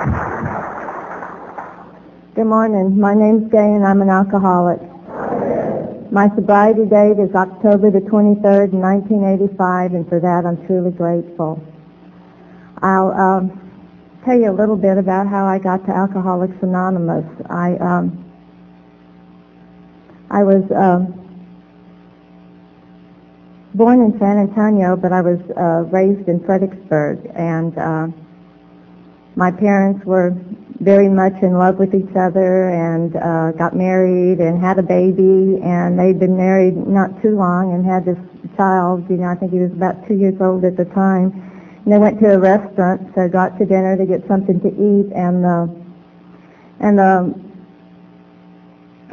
Good morning. My name's Gay and I'm an alcoholic. My sobriety date is October the 23rd, 1985, and for that I'm truly grateful. I'll um, tell you a little bit about how I got to Alcoholics Anonymous. I um, I was um, born in San Antonio, but I was uh, raised in Fredericksburg, and uh, my parents were very much in love with each other and uh, got married and had a baby, and they'd been married not too long and had this child. You know, I think he was about two years old at the time. And they went to a restaurant, so got to dinner to get something to eat, and uh, and the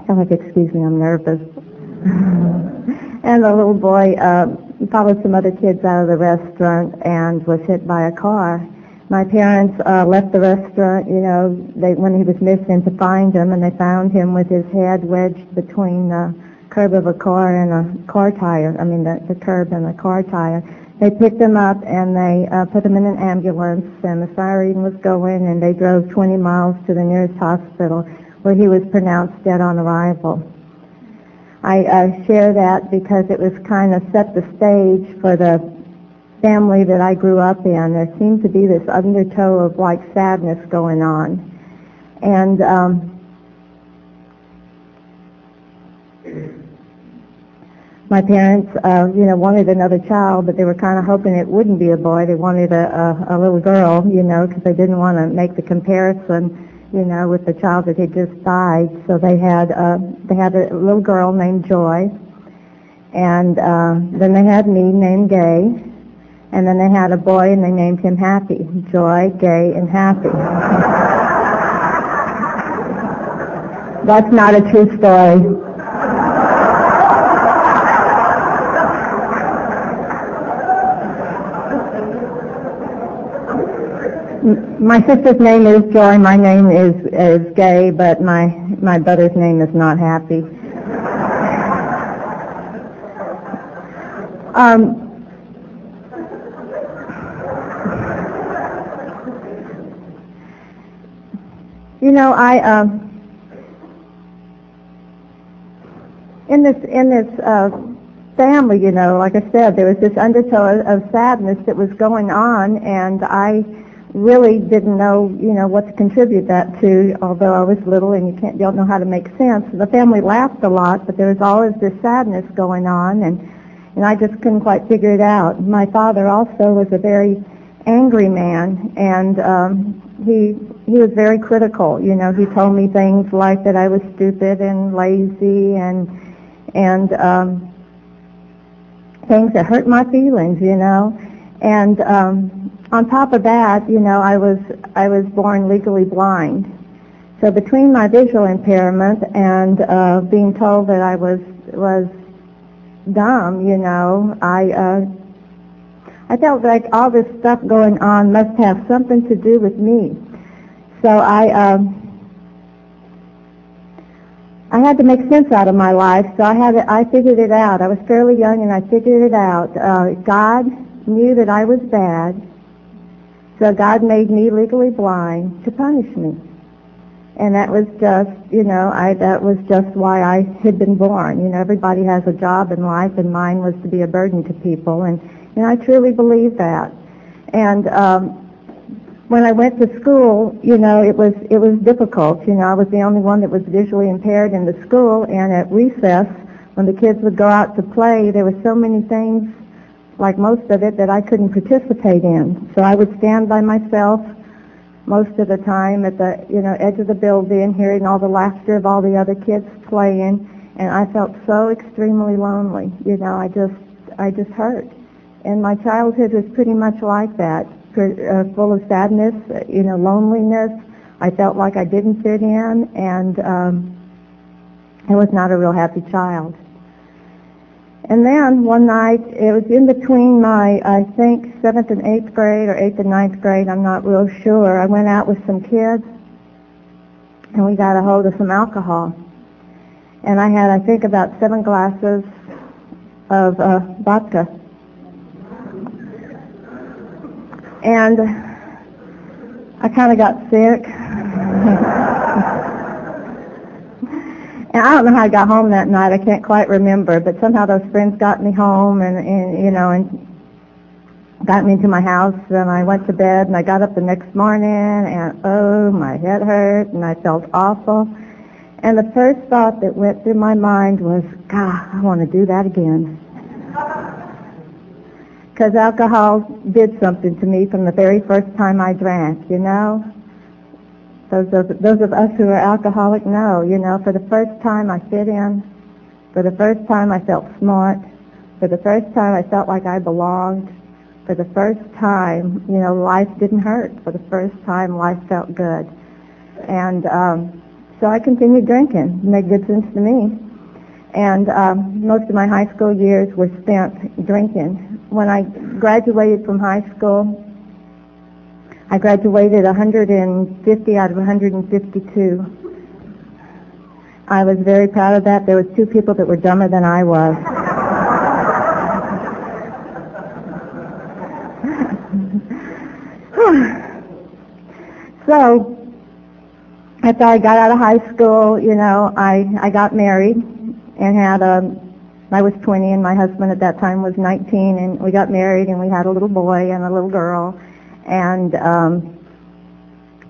I like, excuse me, I'm nervous. and the little boy uh, followed some other kids out of the restaurant and was hit by a car. My parents uh, left the restaurant, you know, they, when he was missing to find him, and they found him with his head wedged between the curb of a car and a car tire. I mean, the, the curb and the car tire. They picked him up and they uh, put him in an ambulance, and the siren was going, and they drove 20 miles to the nearest hospital where he was pronounced dead on arrival. I uh, share that because it was kind of set the stage for the family that I grew up in. There seemed to be this undertow of like sadness going on. And um, my parents, uh, you know, wanted another child, but they were kind of hoping it wouldn't be a boy. They wanted a, a, a little girl, you know, because they didn't want to make the comparison you know, with the child that had just died. So they had uh, they had a little girl named Joy, and uh, then they had me named Gay, and then they had a boy and they named him Happy. Joy, Gay, and Happy. That's not a true story. my sister's name is Joy. My name is is Gay, but my my brother's name is not Happy. Um, you know, I um, in this in this uh, family, you know, like I said, there was this undertow of, of sadness that was going on, and I really didn't know, you know, what to contribute that to, although I was little and you can't, you don't know how to make sense. The family laughed a lot, but there was always this sadness going on, and and I just couldn't quite figure it out. My father also was a very angry man, and um, he he was very critical. You know, he told me things like that I was stupid and lazy, and and um, things that hurt my feelings. You know, and um, on top of that, you know, I was I was born legally blind. So between my visual impairment and uh, being told that I was was dumb, you know, I uh, I felt like all this stuff going on must have something to do with me. So I um, I had to make sense out of my life. So I had to, I figured it out. I was fairly young and I figured it out. Uh, God knew that I was bad so God made me legally blind to punish me. And that was just, you know, I, that was just why I had been born. You know, everybody has a job in life and mine was to be a burden to people. And, and I truly believe that. And, um, when I went to school, you know, it was, it was difficult. You know, I was the only one that was visually impaired in the school and at recess, when the kids would go out to play, there were so many things like most of it, that I couldn't participate in. So I would stand by myself most of the time at the you know edge of the building, hearing all the laughter of all the other kids playing, and I felt so extremely lonely. You know, I just I just hurt. And my childhood was pretty much like that, uh, full of sadness, you know, loneliness. I felt like I didn't fit in, and um, I was not a real happy child. And then one night, it was in between my, I think, seventh and eighth grade or eighth and ninth grade, I'm not real sure. I went out with some kids and we got a hold of some alcohol. And I had, I think, about seven glasses of uh, vodka. And I kind of got sick. and I don't know how I got home that night. I can't quite remember, but somehow those friends got me home and, and you know, and got me into my house and I went to bed and I got up the next morning and oh, my head hurt and I felt awful. And the first thought that went through my mind was, God, I want to do that again. Because alcohol did something to me from the very first time I drank, you know? Those of, those of us who are alcoholic know, you know, for the first time I fit in, for the first time I felt smart, for the first time I felt like I belonged, for the first time, you know, life didn't hurt. For the first time, life felt good. And um, so I continued drinking. It made good sense to me. And um, most of my high school years were spent drinking. When I graduated from high school, I graduated 150 out of 152. I was very proud of that. There was two people that were dumber than I was. so, after I got out of high school, you know, I, I got married and had a, I was 20 and my husband at that time was 19 and we got married and we had a little boy and a little girl. And, um,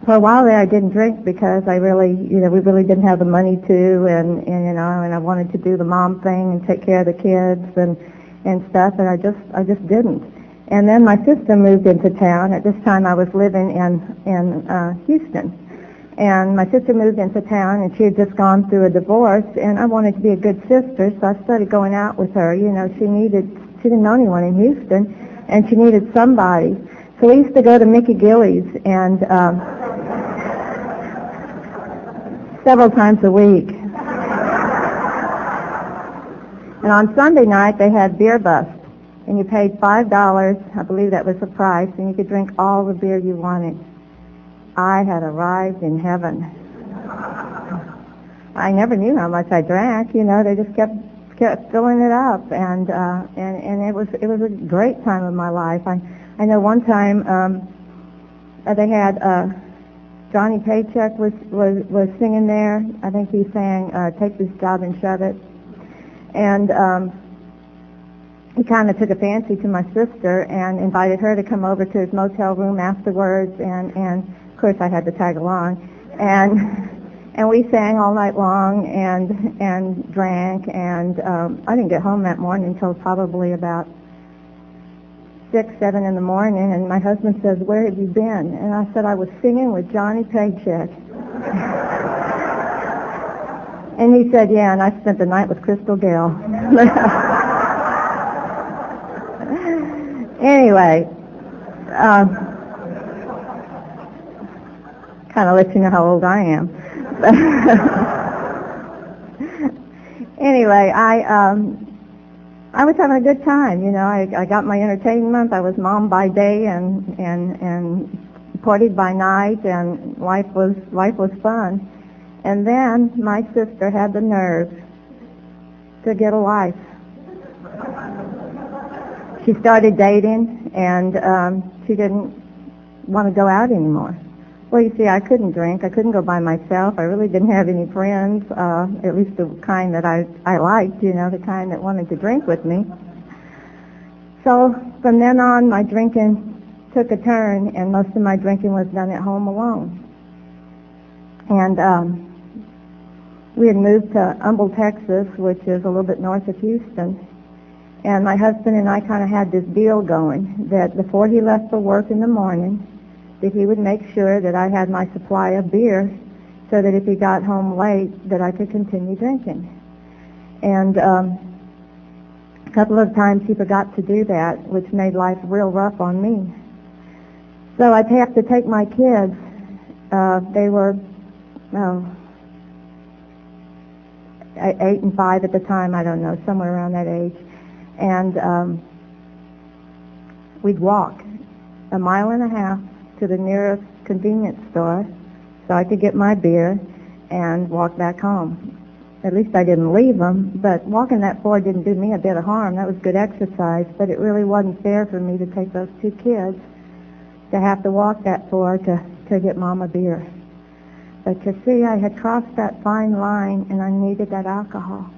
for a while there I didn't drink because I really, you know, we really didn't have the money to and, and you know, and I wanted to do the mom thing and take care of the kids and, and stuff and I just, I just didn't. And then my sister moved into town. At this time I was living in, in, uh, Houston. And my sister moved into town and she had just gone through a divorce and I wanted to be a good sister so I started going out with her. You know, she needed, she didn't know anyone in Houston and she needed somebody. So we used to go to Mickey Gilley's and, um, several times a week. And on Sunday night they had beer bust, and you paid five dollars, I believe that was the price, and you could drink all the beer you wanted. I had arrived in heaven. I never knew how much I drank, you know, they just kept kept filling it up and uh and and it was it was a great time of my life. I I know one time um they had uh Johnny Paycheck was, was, was singing there. I think he sang, uh, Take This Job and Shove It. And um, he kind of took a fancy to my sister and invited her to come over to his motel room afterwards. And, and of course I had to tag along. And and we sang all night long and and drank. And um, I didn't get home that morning until probably about six, seven in the morning, and my husband says, where have you been? And I said, I was singing with Johnny Paycheck. and he said, yeah, and I spent the night with Crystal Gayle. anyway, um, kind of lets you know how old I am. anyway, I um, I was having a good time. You know, I, I got my entertainment. I was mom by day and and and partied by night, and life was life was fun. And then my sister had the nerve to get a life. She started dating, and um, she didn't want to go out anymore. Well, you see, I couldn't drink. I couldn't go by myself. I really didn't have any friends, uh, at least the kind that I, I liked, you know, the kind that wanted to drink with me. So from then on, my drinking took a turn, and most of my drinking was done at home alone. And um, we had moved to Humble, Texas, which is a little bit north of Houston. And my husband and I kind of had this deal going that before he left for work in the morning, that he would make sure that I had my supply of beer so that if he got home late that I could continue drinking. And um, a couple of times he forgot to do that, which made life real rough on me. So I'd have to take my kids. Uh, they were, oh, eight and five at the time, I don't know, somewhere around that age. And um, we'd walk a mile and a half to the nearest convenience store so I could get my beer and walk back home. At least I didn't leave them, but walking that far didn't do me a bit of harm. That was good exercise, but it really wasn't fair for me to take those two kids to have to walk that far to to get Mom a beer. But you see, I had crossed that fine line and I needed that alcohol.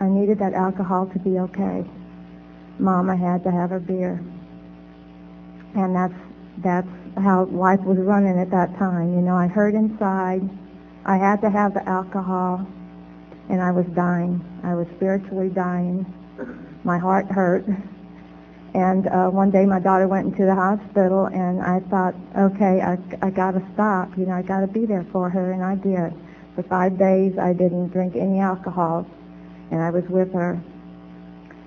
I needed that alcohol to be okay. Mama had to have her beer. And that's, that's how life was running at that time. You know, I hurt inside. I had to have the alcohol and I was dying. I was spiritually dying. My heart hurt. And uh, one day my daughter went into the hospital and I thought, okay, I, I got to stop. You know, I got to be there for her. And I did. For five days I didn't drink any alcohol and I was with her.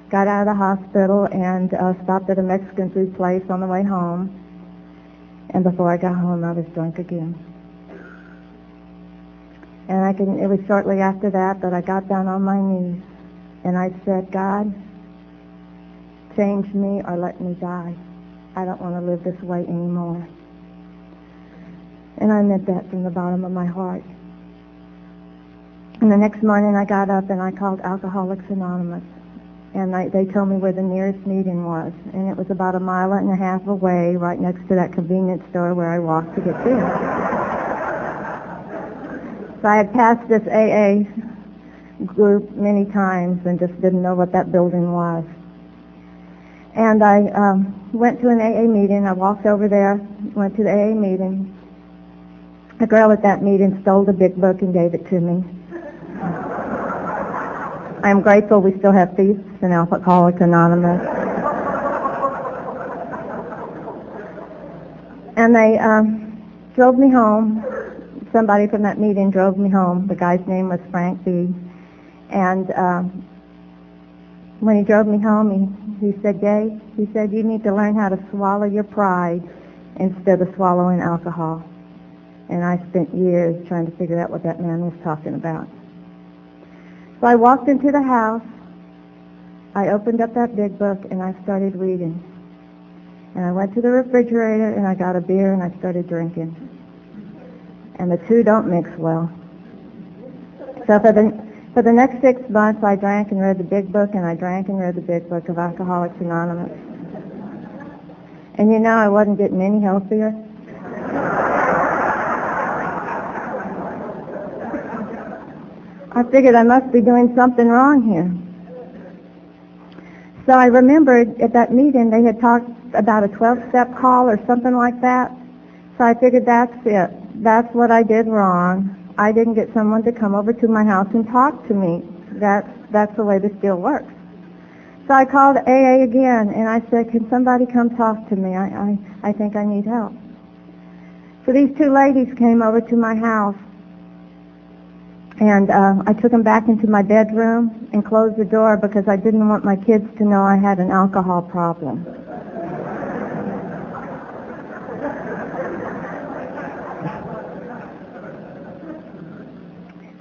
Got out of the hospital and uh, stopped at a Mexican food place on the way home. And before I got home I was drunk again. And I can, it was shortly after that that I got down on my knees and I said, God, change me or let me die. I don't want to live this way anymore. And I meant that from the bottom of my heart. And the next morning I got up and I called Alcoholics Anonymous. And I, they told me where the nearest meeting was. And it was about a mile and a half away, right next to that convenience store where I walked to get beer. so I had passed this AA group many times and just didn't know what that building was. And I um, went to an AA meeting. I walked over there, went to the AA meeting. A girl at that meeting stole the big book and gave it to me. I'm grateful we still have feasts in Alcoholics Anonymous. and they um, drove me home. Somebody from that meeting drove me home. The guy's name was Frank B. And um, when he drove me home, he, he said, Gay, he said, you need to learn how to swallow your pride instead of swallowing alcohol. And I spent years trying to figure out what that man was talking about. So I walked into the house, I opened up that big book, and I started reading. And I went to the refrigerator, and I got a beer, and I started drinking. And the two don't mix well. So for the, for the next six months, I drank and read the big book, and I drank and read the big book of Alcoholics Anonymous. And you know, I wasn't getting any healthier. I figured I must be doing something wrong here. So I remembered at that meeting they had talked about a 12-step call or something like that. So I figured that's it. That's what I did wrong. I didn't get someone to come over to my house and talk to me. That's, that's the way this deal works. So I called AA again and I said, can somebody come talk to me? I, I, I think I need help. So these two ladies came over to my house and uh, I took him back into my bedroom and closed the door because I didn't want my kids to know I had an alcohol problem.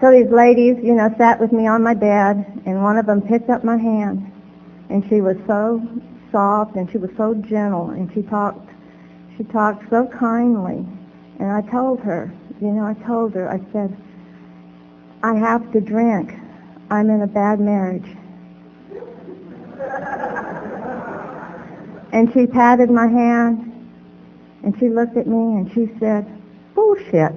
So these ladies, you know, sat with me on my bed, and one of them picked up my hand, and she was so soft and she was so gentle, and she talked, she talked so kindly, and I told her, you know, I told her, I said, I have to drink. I'm in a bad marriage. and she patted my hand and she looked at me and she said, bullshit.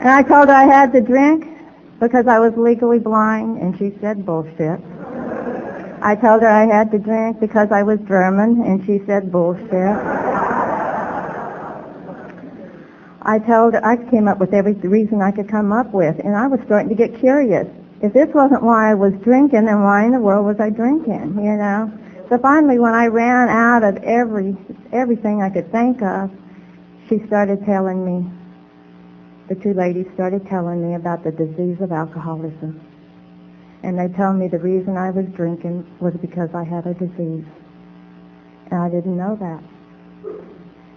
and I told her I had to drink because I was legally blind and she said bullshit. I told her I had to drink because I was German, and she said bullshit. I told her, I came up with every reason I could come up with, and I was starting to get curious. If this wasn't why I was drinking, then why in the world was I drinking, you know? So finally, when I ran out of every everything I could think of, she started telling me, the two ladies started telling me about the disease of alcoholism. And they told me the reason I was drinking was because I had a disease. And I didn't know that.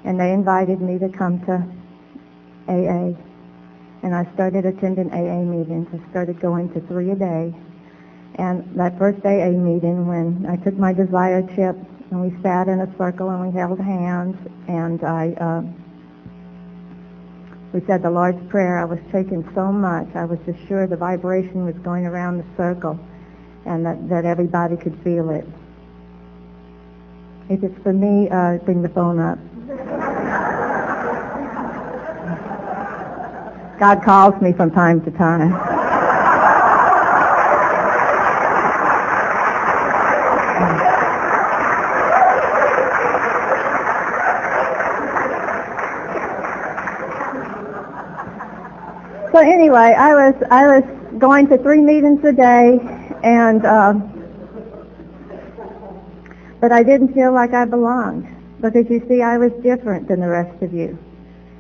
And they invited me to come to AA. And I started attending AA meetings. I started going to three a day. And that first AA meeting when I took my desire chip and we sat in a circle and we held hands and I uh, we said the Lord's Prayer, I was taking so much. I was just sure the vibration was going around the circle and that, that everybody could feel it. If it's for me, uh, bring the phone up. God calls me from time to time. So anyway, I was I was going to three meetings a day, and uh, but I didn't feel like I belonged because you see, I was different than the rest of you.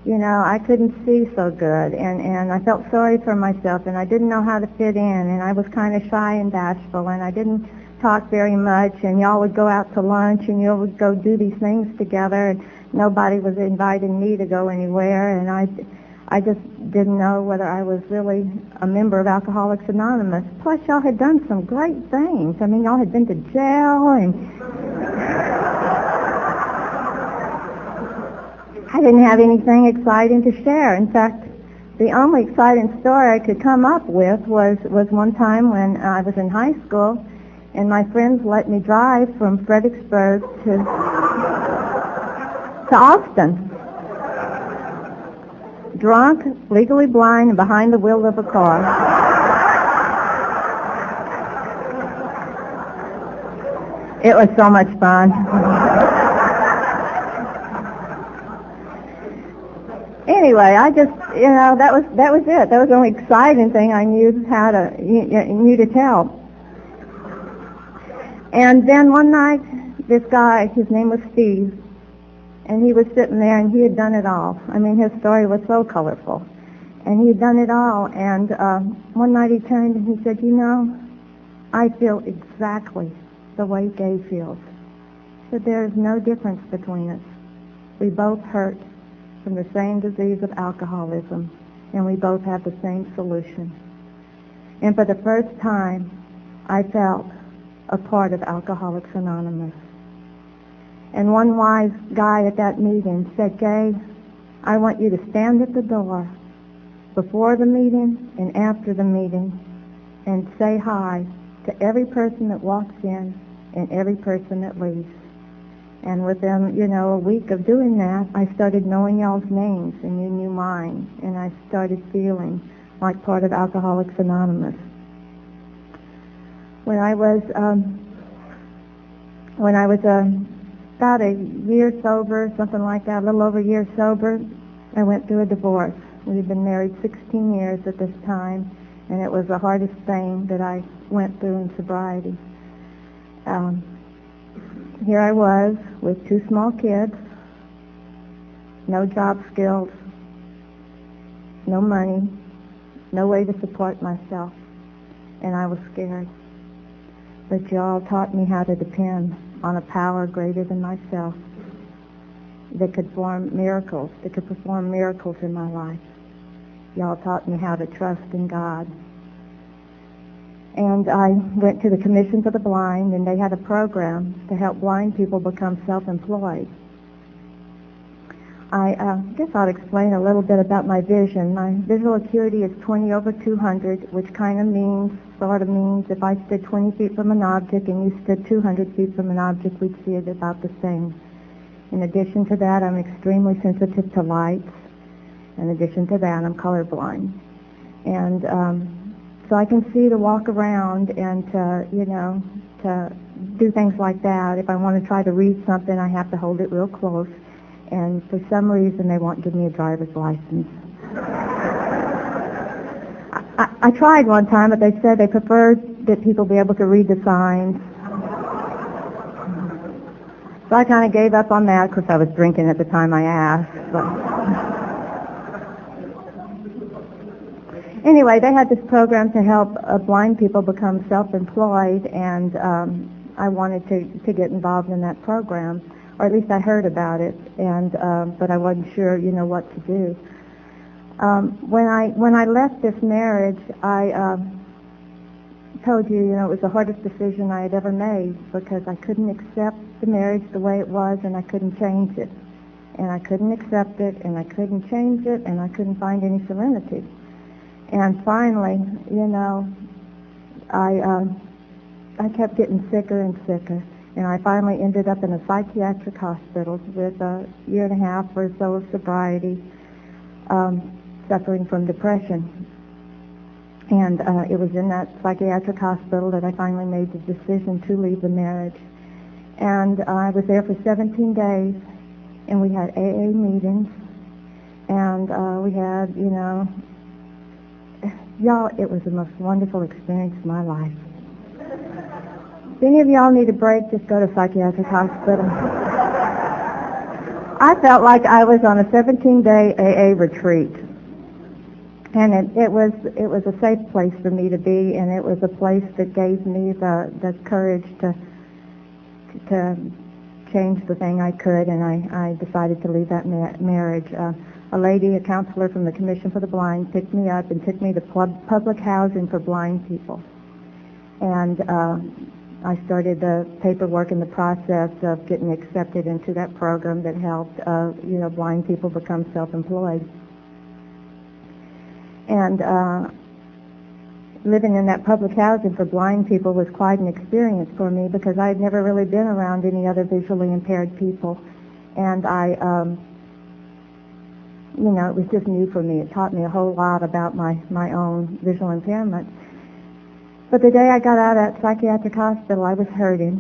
You know, I couldn't see so good, and and I felt sorry for myself, and I didn't know how to fit in, and I was kind of shy and bashful, and I didn't talk very much, and y'all would go out to lunch, and y'all would go do these things together, and nobody was inviting me to go anywhere, and I I just didn't know whether I was really a member of Alcoholics Anonymous. Plus, y'all had done some great things. I mean, y'all had been to jail and I didn't have anything exciting to share. In fact, the only exciting story I could come up with was, was one time when I was in high school and my friends let me drive from Fredericksburg to, to Austin drunk, legally blind, and behind the wheel of a car. It was so much fun. anyway, I just, you know, that was that was it. That was the only exciting thing I knew how to knew to tell. And then one night, this guy, his name was Steve, and he was sitting there and he had done it all. I mean, his story was so colorful. And he had done it all. And uh, one night he turned and he said, you know, I feel exactly the way Gay feels. Said, there is no difference between us. We both hurt from the same disease of alcoholism, and we both have the same solution. And for the first time, I felt a part of Alcoholics Anonymous. And one wise guy at that meeting said, Gay, I want you to stand at the door before the meeting and after the meeting and say hi to every person that walks in and every person that leaves. And within, you know, a week of doing that, I started knowing y'all's names and you knew mine. And I started feeling like part of Alcoholics Anonymous. When I was, um, when I was a about a year sober, something like that, a little over a year sober, I went through a divorce. We had been married 16 years at this time, and it was the hardest thing that I went through in sobriety. Um, here I was with two small kids, no job skills, no money, no way to support myself, and I was scared. But y'all taught me how to depend on a power greater than myself that could form miracles, that could perform miracles in my life. Y'all taught me how to trust in God. And I went to the Commission for the Blind, and they had a program to help blind people become self-employed. I uh, guess I'll explain a little bit about my vision. My visual acuity is 20 over 200, which kind of means, sort of means, if I stood 20 feet from an object and you stood 200 feet from an object, we'd see it about the same. In addition to that, I'm extremely sensitive to lights. In addition to that, I'm colorblind. And um, so I can see to walk around and to, you know, to do things like that. If I want to try to read something, I have to hold it real close and for some reason they won't give me a driver's license. I, I, tried one time, but they said they preferred that people be able to read the signs. So I kind of gave up on that because I was drinking at the time I asked. But anyway, they had this program to help uh, blind people become self-employed, and um, I wanted to, to get involved in that program or at least I heard about it, and um, but I wasn't sure, you know, what to do. Um, when I when I left this marriage, I um, told you, you know, it was the hardest decision I had ever made because I couldn't accept the marriage the way it was, and I couldn't change it. and I couldn't accept it, and I couldn't change it, and I couldn't find any serenity. And finally, you know, I um, I kept getting sicker and sicker, and I finally ended up in a psychiatric hospital with a year and a half or so of sobriety, um, suffering from depression. And uh, it was in that psychiatric hospital that I finally made the decision to leave the marriage. And uh, I was there for 17 days, and we had AA meetings, and uh, we had, you know, y'all, it was the most wonderful experience of my life. If any of y'all need a break, just go to psychiatric hospital. I felt like I was on a 17-day AA retreat and it, it was it was a safe place for me to be, and it was a place that gave me the the courage to to change the thing I could, and I I decided to leave that ma- marriage. Uh, a lady, a counselor from the Commission for the Blind, picked me up and took me to pub- public housing for blind people, and. Uh, I started the paperwork and the process of getting accepted into that program that helped, uh, you know, blind people become self-employed. And uh, living in that public housing for blind people was quite an experience for me because I had never really been around any other visually impaired people. And I, um, you know, it was just new for me. It taught me a whole lot about my, my own visual impairment. But the day I got out of psychiatric hospital, I was hurting.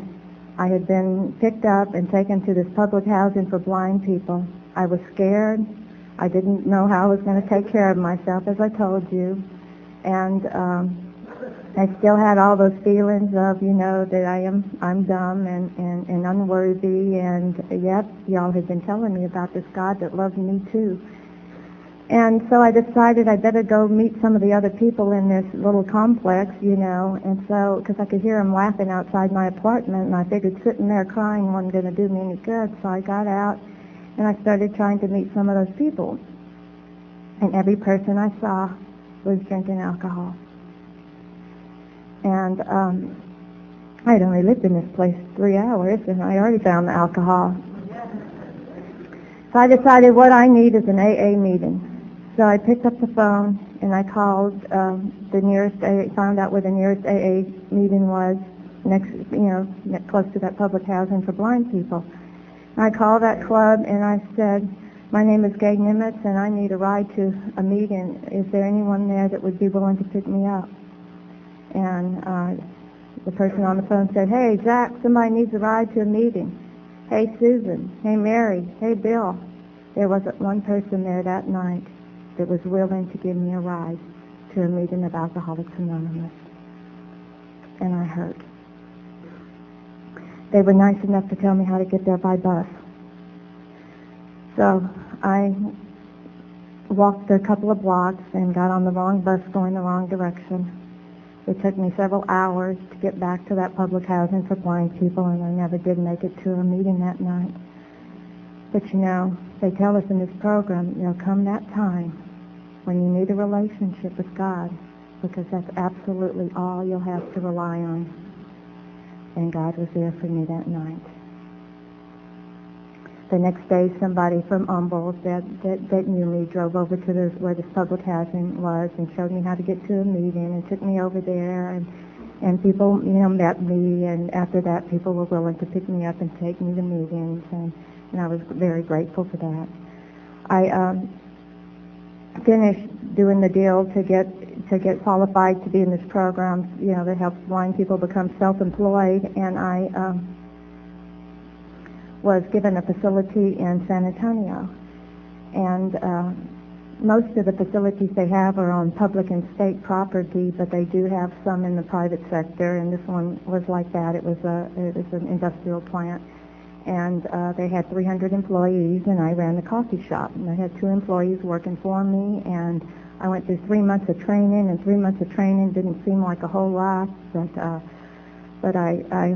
I had been picked up and taken to this public housing for blind people. I was scared. I didn't know how I was going to take care of myself, as I told you. And um, I still had all those feelings of, you know, that I am I'm dumb and, and, and unworthy. And yet, y'all had been telling me about this God that loved me too. And so I decided I'd better go meet some of the other people in this little complex, you know. And so, because I could hear them laughing outside my apartment, and I figured sitting there crying wasn't going to do me any good. So I got out and I started trying to meet some of those people. And every person I saw was drinking alcohol. And um, I had only lived in this place three hours, and I already found the alcohol. So I decided what I need is an AA meeting. So I picked up the phone and I called um, the nearest AA, found out where the nearest AA meeting was, next, you know, close to that public housing for blind people. And I called that club and I said, my name is Gay Nimitz and I need a ride to a meeting. Is there anyone there that would be willing to pick me up? And uh, the person on the phone said, hey, Jack, somebody needs a ride to a meeting. Hey, Susan. Hey, Mary. Hey, Bill. There wasn't one person there that night that was willing to give me a ride to a meeting of Alcoholics Anonymous. And I hurt. They were nice enough to tell me how to get there by bus. So I walked a couple of blocks and got on the wrong bus going the wrong direction. It took me several hours to get back to that public housing for blind people and I never did make it to a meeting that night. But you know, they tell us in this program, there'll come that time when you need a relationship with God because that's absolutely all you'll have to rely on. And God was there for me that night. The next day, somebody from Humble that, that, that knew me drove over to the, where this public housing was and showed me how to get to a meeting and took me over there. And and people, you know, met me and after that people were willing to pick me up and take me to meetings. And, and I was very grateful for that. I um, finished doing the deal to get to get qualified to be in this program, you know, that helps blind people become self-employed. And I um, was given a facility in San Antonio. And uh, most of the facilities they have are on public and state property, but they do have some in the private sector. And this one was like that. It was a it was an industrial plant. And uh, they had 300 employees, and I ran the coffee shop. And I had two employees working for me, and I went through three months of training, and three months of training didn't seem like a whole lot, but uh, but I I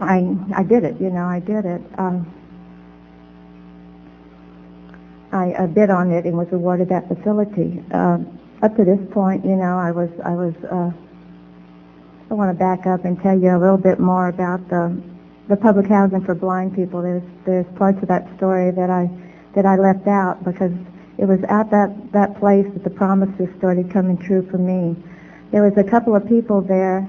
I I did it. You know, I did it. Um, I bid on it and was awarded that facility. Uh, up to this point, you know, I was I was. Uh, I want to back up and tell you a little bit more about the the public housing for blind people. There's there's parts of that story that I that I left out because it was at that that place that the promises started coming true for me. There was a couple of people there.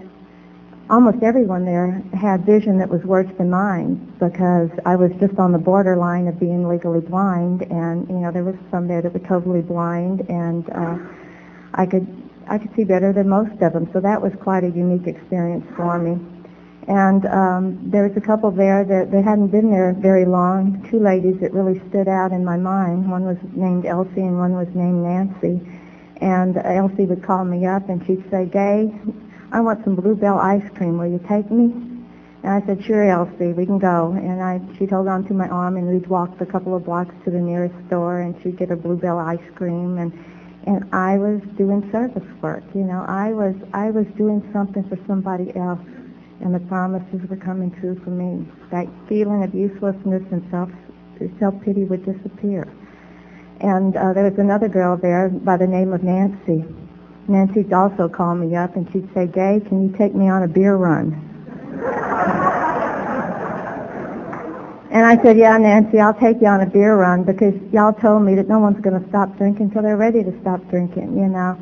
Almost everyone there had vision that was worse than mine because I was just on the borderline of being legally blind, and you know there was some there that were totally blind, and uh, I could I could see better than most of them. So that was quite a unique experience for me. And um, there was a couple there that they hadn't been there very long. Two ladies that really stood out in my mind. One was named Elsie and one was named Nancy. And Elsie would call me up and she'd say, Gay, I want some Blue Bell ice cream. Will you take me? And I said, sure, Elsie, we can go. And I, she'd hold on to my arm and we'd walk a couple of blocks to the nearest store and she'd get her Blue Bell ice cream and and I was doing service work. You know, I was I was doing something for somebody else and the promises were coming true for me. That feeling of uselessness and self self pity would disappear. And uh, there was another girl there by the name of Nancy. Nancy'd also call me up and she'd say, Gay, can you take me on a beer run? and I said, yeah, Nancy, I'll take you on a beer run because y'all told me that no one's going to stop drinking until they're ready to stop drinking, you know.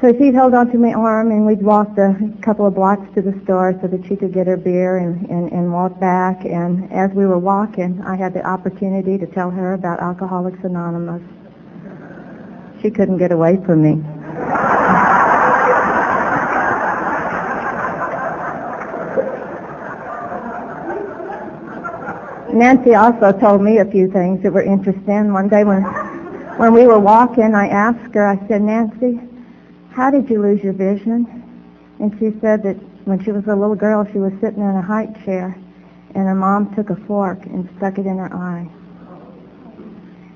So she held onto my arm and we'd walk a couple of blocks to the store so that she could get her beer and, and, and walk back. And as we were walking, I had the opportunity to tell her about Alcoholics Anonymous. She couldn't get away from me. Nancy also told me a few things that were interesting. One day when when we were walking, I asked her, I said, Nancy, how did you lose your vision? And she said that when she was a little girl, she was sitting in a high chair, and her mom took a fork and stuck it in her eye.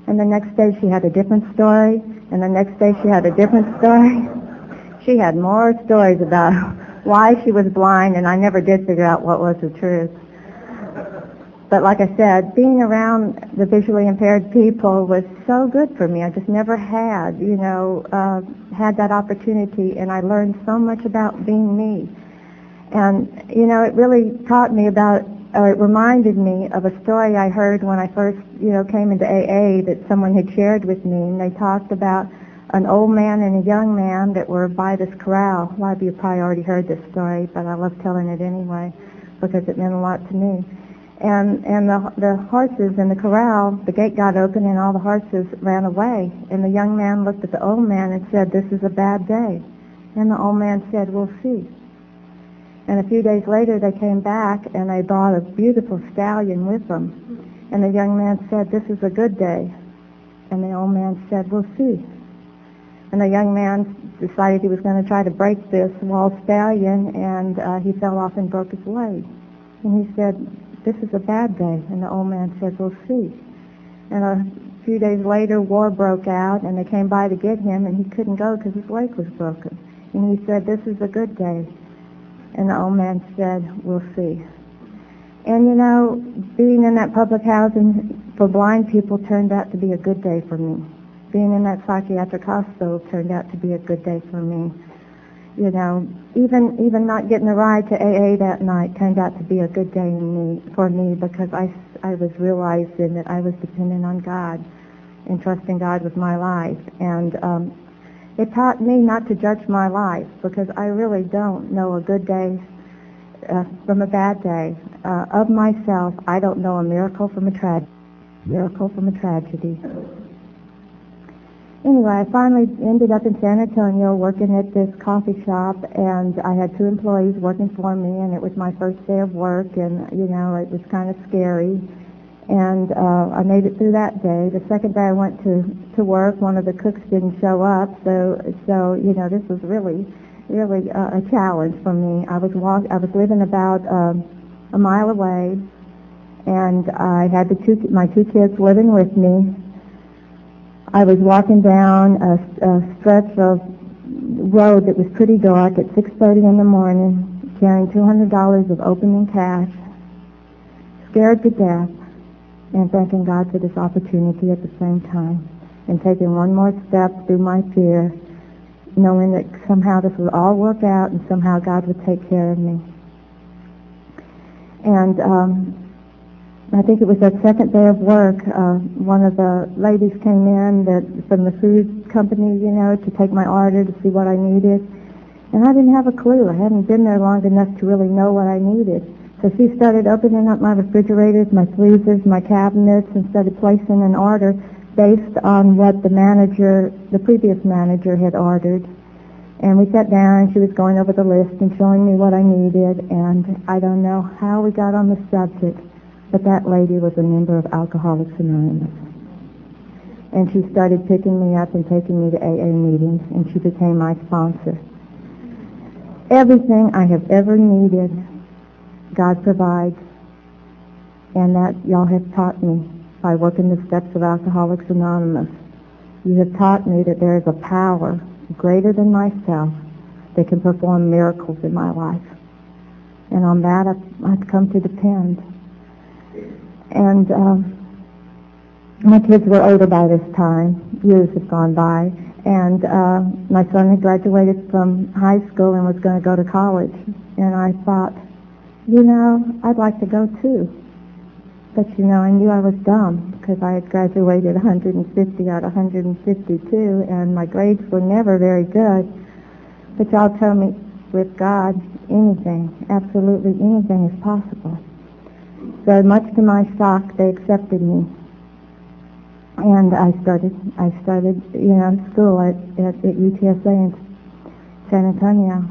And the next day she had a different story, and the next day she had a different story. She had more stories about why she was blind, and I never did figure out what was the truth. But like I said, being around the visually impaired people was so good for me. I just never had, you know, uh, had that opportunity, and I learned so much about being me. And you know, it really taught me about, or it reminded me of a story I heard when I first, you know, came into AA that someone had shared with me, and they talked about an old man and a young man that were by this corral. A lot of you probably already heard this story, but I love telling it anyway because it meant a lot to me and and the the horses in the corral, the gate got open and all the horses ran away. And the young man looked at the old man and said, "This is a bad day." And the old man said, "We'll see." And a few days later, they came back and they brought a beautiful stallion with them. And the young man said, "This is a good day." And the old man said, "We'll see." And the young man decided he was going to try to break this wall stallion, and uh, he fell off and broke his leg. And he said, this is a bad day. And the old man said, we'll see. And a few days later, war broke out, and they came by to get him, and he couldn't go because his leg was broken. And he said, this is a good day. And the old man said, we'll see. And you know, being in that public housing for blind people turned out to be a good day for me. Being in that psychiatric hospital turned out to be a good day for me you know, even even not getting a ride to AA that night turned out to be a good day me, for me because I, I was realizing that I was dependent on God and trusting God with my life. And um, it taught me not to judge my life because I really don't know a good day uh, from a bad day. Uh, of myself, I don't know a miracle from a tragedy. Miracle from a tragedy anyway, I finally ended up in San Antonio working at this coffee shop, and I had two employees working for me, and it was my first day of work, and you know, it was kind of scary. And uh, I made it through that day. The second day I went to to work, one of the cooks didn't show up, so so you know, this was really really uh, a challenge for me. I was walk I was living about um, a mile away, and I had the two my two kids living with me I was walking down a, a stretch of road that was pretty dark at 6.30 in the morning, carrying $200 of opening cash, scared to death, and thanking God for this opportunity at the same time, and taking one more step through my fear, knowing that somehow this would all work out and somehow God would take care of me. And um, I think it was our second day of work. Uh, one of the ladies came in that from the food company, you know, to take my order to see what I needed. And I didn't have a clue. I hadn't been there long enough to really know what I needed. So she started opening up my refrigerators, my freezers, my cabinets, and started placing an order based on what the manager, the previous manager had ordered. And we sat down and she was going over the list and showing me what I needed and I don't know how we got on the subject, but that lady was a member of Alcoholics Anonymous. And she started picking me up and taking me to AA meetings and she became my sponsor. Everything I have ever needed, God provides. And that y'all have taught me by working the steps of Alcoholics Anonymous. You have taught me that there is a power greater than myself that can perform miracles in my life. And on that I've, I've come to depend. And um, my kids were older by this time. Years have gone by and uh, my son had graduated from high school and was going to go to college. And I thought, you know, I'd like to go too. But you know, I knew I was dumb because I had graduated 150 out of 152 and my grades were never very good. But y'all tell me, with God, anything, absolutely anything is possible. So much to my shock, they accepted me. And I started I started you know school at, at, at UTSA in San Antonio.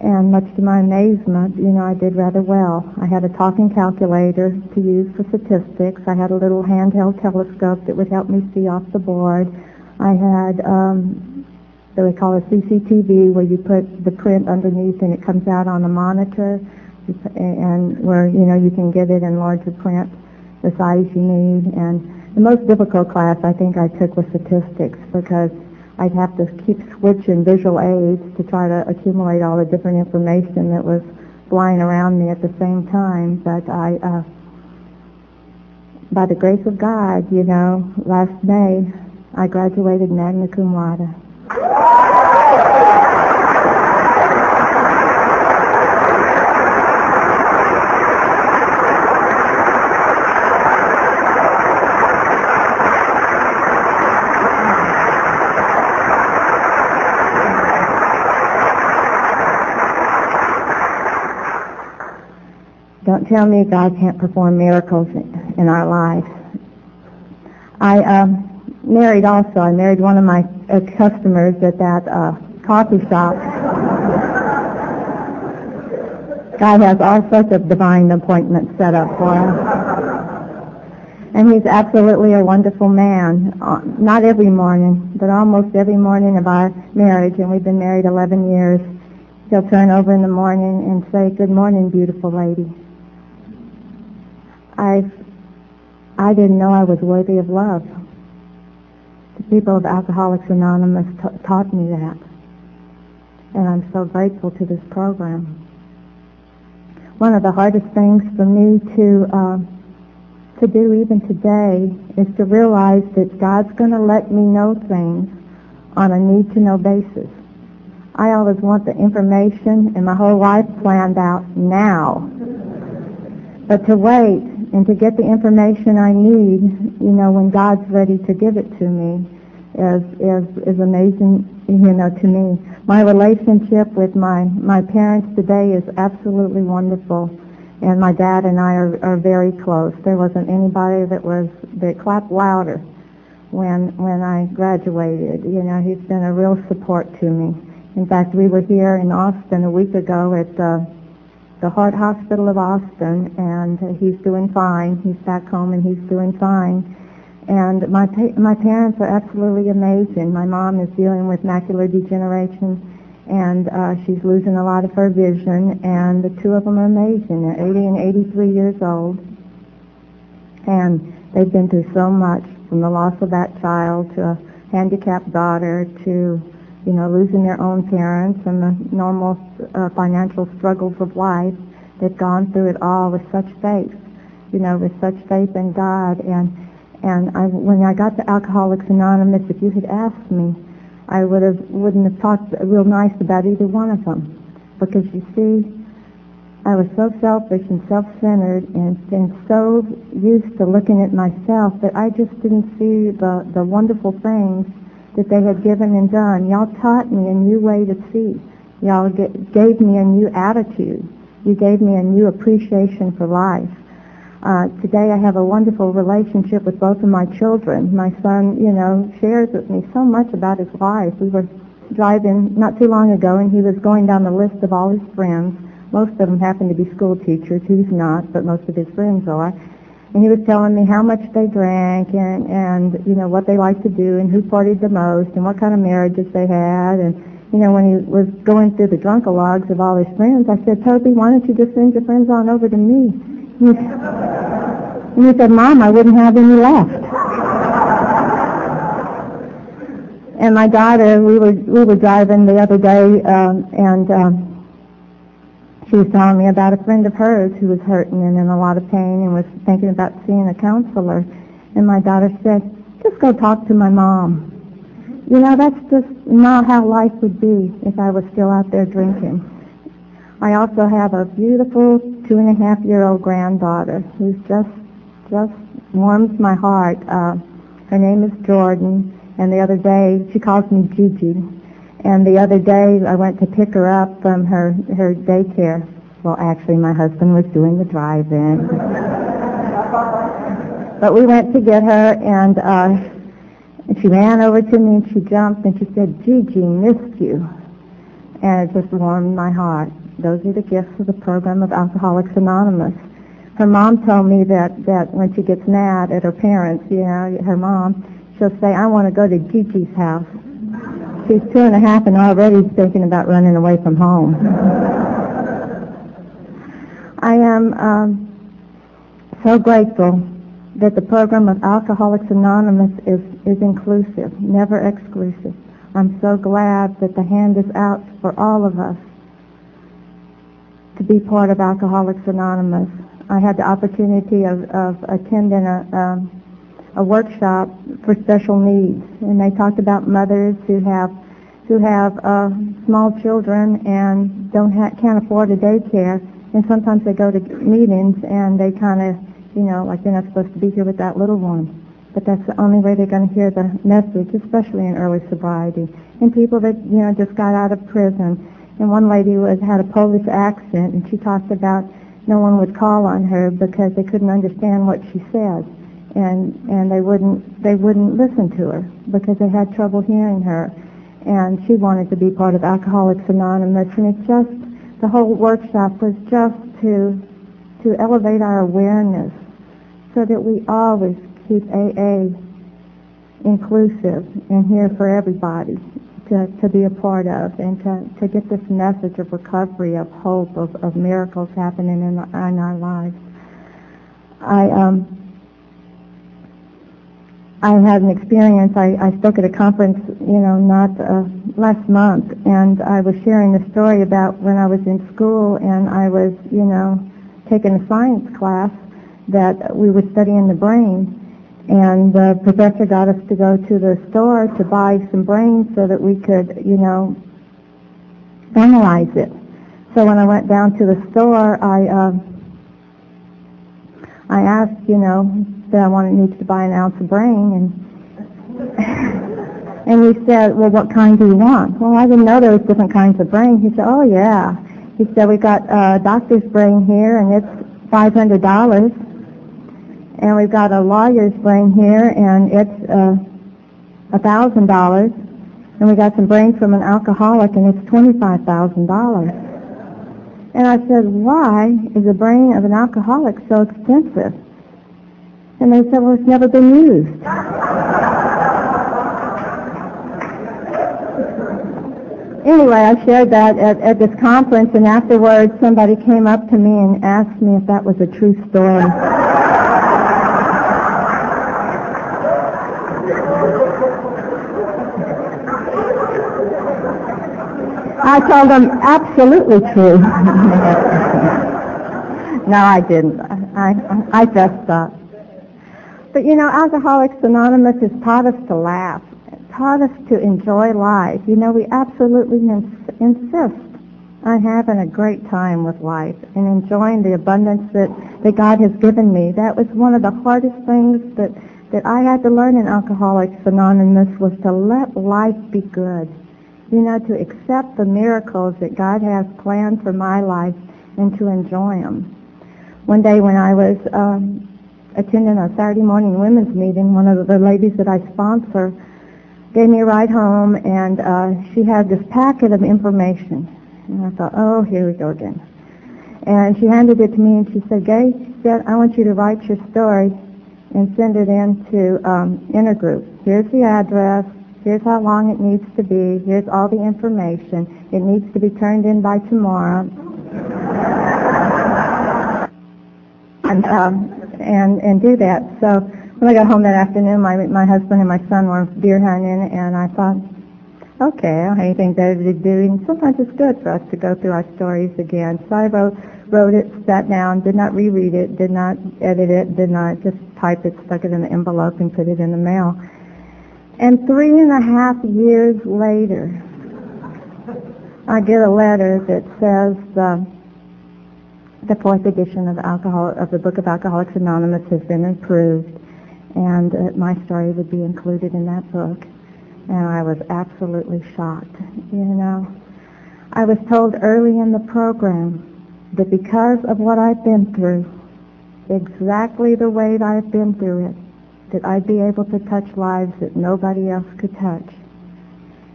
And much to my amazement you know I did rather well. I had a talking calculator to use for statistics. I had a little handheld telescope that would help me see off the board. I had um what we call a CCTV where you put the print underneath and it comes out on a monitor and where you know you can get it in larger print the size you need and the most difficult class I think I took was statistics because I'd have to keep switching visual aids to try to accumulate all the different information that was flying around me at the same time. But I, uh, by the grace of God, you know, last May I graduated magna cum laude. Don't tell me God can't perform miracles in our lives. I um, married also. I married one of my uh, customers at that uh, coffee shop. God has all sorts of divine appointments set up for us. And he's absolutely a wonderful man. Uh, not every morning, but almost every morning of our marriage, and we've been married 11 years, he'll turn over in the morning and say, good morning, beautiful lady. I I didn't know I was worthy of love. The people of Alcoholics Anonymous t- taught me that, and I'm so grateful to this program. One of the hardest things for me to uh, to do even today is to realize that God's going to let me know things on a need-to-know basis. I always want the information and my whole life planned out now. But to wait and to get the information I need, you know, when God's ready to give it to me is is is amazing, you know, to me. My relationship with my my parents today is absolutely wonderful, and my dad and I are are very close. There wasn't anybody that was that clapped louder when when I graduated. You know, he's been a real support to me. In fact, we were here in Austin a week ago at. Uh, the Heart Hospital of Austin, and he's doing fine. He's back home and he's doing fine. And my pa- my parents are absolutely amazing. My mom is dealing with macular degeneration, and uh, she's losing a lot of her vision. And the two of them are amazing. They're 80 and 83 years old, and they've been through so much, from the loss of that child to a handicapped daughter to you know, losing their own parents and the normal uh, financial struggles of life. They've gone through it all with such faith, you know, with such faith in God. And and I, when I got to Alcoholics Anonymous, if you had asked me, I would have wouldn't have talked real nice about either one of them, because you see, I was so selfish and self-centered and, and so used to looking at myself that I just didn't see the, the wonderful things that they had given and done. Y'all taught me a new way to see. Y'all gave me a new attitude. You gave me a new appreciation for life. Uh, today I have a wonderful relationship with both of my children. My son, you know, shares with me so much about his life. We were driving not too long ago and he was going down the list of all his friends most of them happen to be school teachers. He's not, but most of his friends are. And he was telling me how much they drank and, and, you know, what they liked to do and who partied the most and what kind of marriages they had. And, you know, when he was going through the drunkalogs of all his friends, I said, Toby, why don't you just send your friends on over to me? And he, said, Mom, I wouldn't have any left. and my daughter, we were we were driving the other day, um, and um, she was telling me about a friend of hers who was hurting and in a lot of pain and was thinking about seeing a counselor. And my daughter said, just go talk to my mom. You know, that's just not how life would be if I was still out there drinking. I also have a beautiful two and a half year old granddaughter who's just, just warms my heart. Uh, her name is Jordan, and the other day she calls me Gigi and the other day I went to pick her up from her, her daycare. Well, actually my husband was doing the drive-in. but we went to get her and, uh, and she ran over to me and she jumped and she said, Gigi, missed you. And it just warmed my heart. Those are the gifts of the program of Alcoholics Anonymous. Her mom told me that, that when she gets mad at her parents, you know, her mom, she'll say, I want to go to Gigi's house. She's two and a half and already thinking about running away from home. I am um, so grateful that the program of Alcoholics Anonymous is, is inclusive, never exclusive. I'm so glad that the hand is out for all of us to be part of Alcoholics Anonymous. I had the opportunity of, of attending a, um, a workshop for special needs, and they talked about mothers who have who have uh, small children and don't ha- can't afford a daycare, and sometimes they go to meetings and they kind of, you know, like they're not supposed to be here with that little one. But that's the only way they're going to hear the message, especially in early sobriety. And people that, you know, just got out of prison. And one lady was had a Polish accent, and she talked about no one would call on her because they couldn't understand what she said and and they wouldn't they wouldn't listen to her because they had trouble hearing her and she wanted to be part of Alcoholics Anonymous and it just the whole workshop was just to to elevate our awareness so that we always keep AA inclusive and here for everybody to, to be a part of and to, to get this message of recovery, of hope, of, of miracles happening in, in our lives. I um, I had an experience. I, I spoke at a conference, you know, not uh, last month, and I was sharing a story about when I was in school and I was, you know, taking a science class that we were studying the brain, and the professor got us to go to the store to buy some brains so that we could, you know, analyze it. So when I went down to the store, I uh, I asked, you know, said I wanted needed to buy an ounce of brain, and and he said, well, what kind do you want? Well, I didn't know there was different kinds of brain. He said, oh yeah. He said we got a doctor's brain here, and it's five hundred dollars, and we've got a lawyer's brain here, and it's uh, a thousand dollars, and we got some brains from an alcoholic, and it's twenty-five thousand dollars. And I said, why is the brain of an alcoholic so expensive? And they said, well, it's never been used. anyway, I shared that at, at this conference, and afterwards somebody came up to me and asked me if that was a true story. I told them, absolutely true. no, I didn't. I, I, I just thought. But you know, Alcoholics Anonymous has taught us to laugh, taught us to enjoy life. You know, we absolutely ins- insist I'm having a great time with life and enjoying the abundance that, that God has given me. That was one of the hardest things that, that I had to learn in Alcoholics Anonymous was to let life be good. You know, to accept the miracles that God has planned for my life and to enjoy them. One day when I was um, attending a Saturday morning women's meeting, one of the ladies that I sponsor gave me a ride home and uh, she had this packet of information. And I thought, oh, here we go again. And she handed it to me and she said, Gay, said, I want you to write your story and send it in to um, Intergroup. Here's the address. Here's how long it needs to be. Here's all the information. It needs to be turned in by tomorrow. and, um, and, and do that. So when I got home that afternoon, my, my husband and my son were deer hunting, and I thought, okay, I don't have anything better to do. And sometimes it's good for us to go through our stories again. So I wrote, wrote it, sat down, did not reread it, did not edit it, did not just type it, stuck it in an envelope, and put it in the mail. And three and a half years later, I get a letter that says uh, the fourth edition of alcohol of the Book of Alcoholics Anonymous has been approved, and uh, my story would be included in that book and I was absolutely shocked. You know, I was told early in the program that because of what I've been through, exactly the way that I've been through it, that I'd be able to touch lives that nobody else could touch.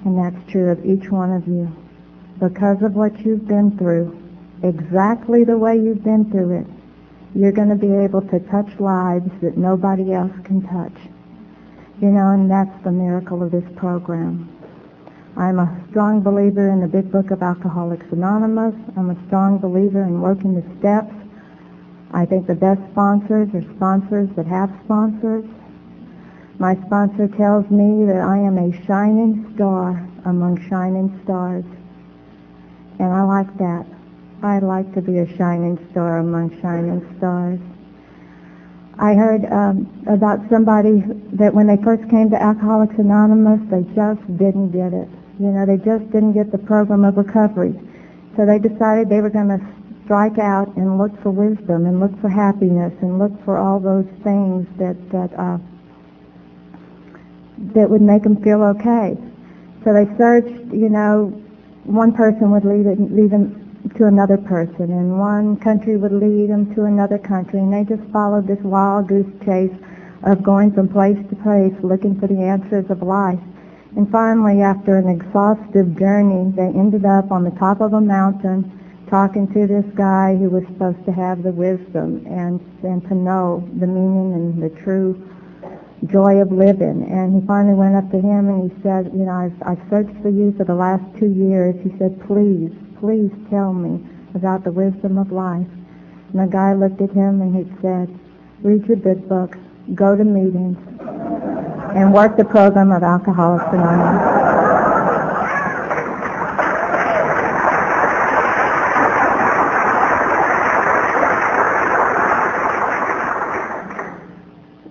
And that's true of each one of you. Because of what you've been through, exactly the way you've been through it, you're going to be able to touch lives that nobody else can touch. You know, and that's the miracle of this program. I'm a strong believer in the big book of Alcoholics Anonymous. I'm a strong believer in working the steps. I think the best sponsors are sponsors that have sponsors. My sponsor tells me that I am a shining star among shining stars. And I like that. I like to be a shining star among shining stars. I heard um, about somebody that when they first came to Alcoholics Anonymous, they just didn't get it. You know, they just didn't get the program of recovery. So they decided they were going to strike out and look for wisdom and look for happiness and look for all those things that that uh, that would make them feel okay. So they searched. You know, one person would lead, it, lead them to another person, and one country would lead them to another country, and they just followed this wild goose chase of going from place to place looking for the answers of life. And finally, after an exhaustive journey, they ended up on the top of a mountain talking to this guy who was supposed to have the wisdom and, and to know the meaning and the true joy of living. And he finally went up to him and he said, you know, I've, I've searched for you for the last two years. He said, please, please tell me about the wisdom of life. And the guy looked at him and he said, read your big books, go to meetings, and work the program of Alcoholics Anonymous.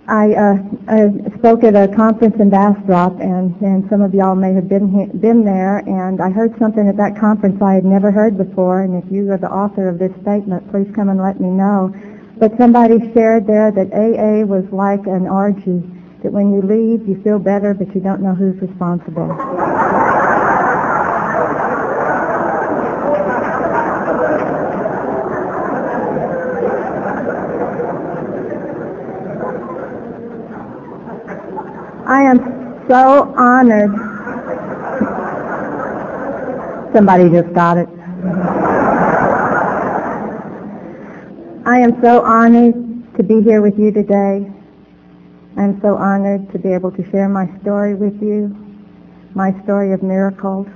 I, uh, I spoke at a conference in Bastrop, and, and some of y'all may have been he- been there. And I heard something at that conference I had never heard before. And if you are the author of this statement, please come and let me know. But somebody shared there that AA was like an orgy. That when you leave, you feel better, but you don't know who's responsible. Am so honored. Somebody just got it. I am so honored to be here with you today. I'm so honored to be able to share my story with you, my story of miracles.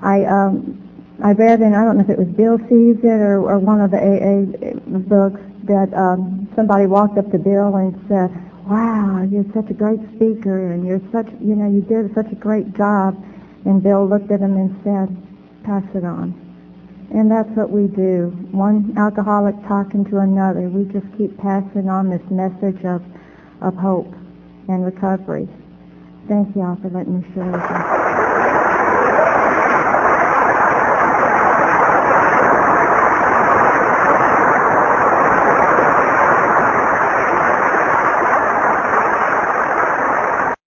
I um, I read, in I don't know if it was Bill sees it or, or one of the AA books, that um, somebody walked up to Bill and said, wow, you're such a great speaker and you're such, you know, you did such a great job. And Bill looked at him and said, pass it on. And that's what we do. One alcoholic talking to another. We just keep passing on this message of, of hope and recovery. Thank you all for letting me share with you.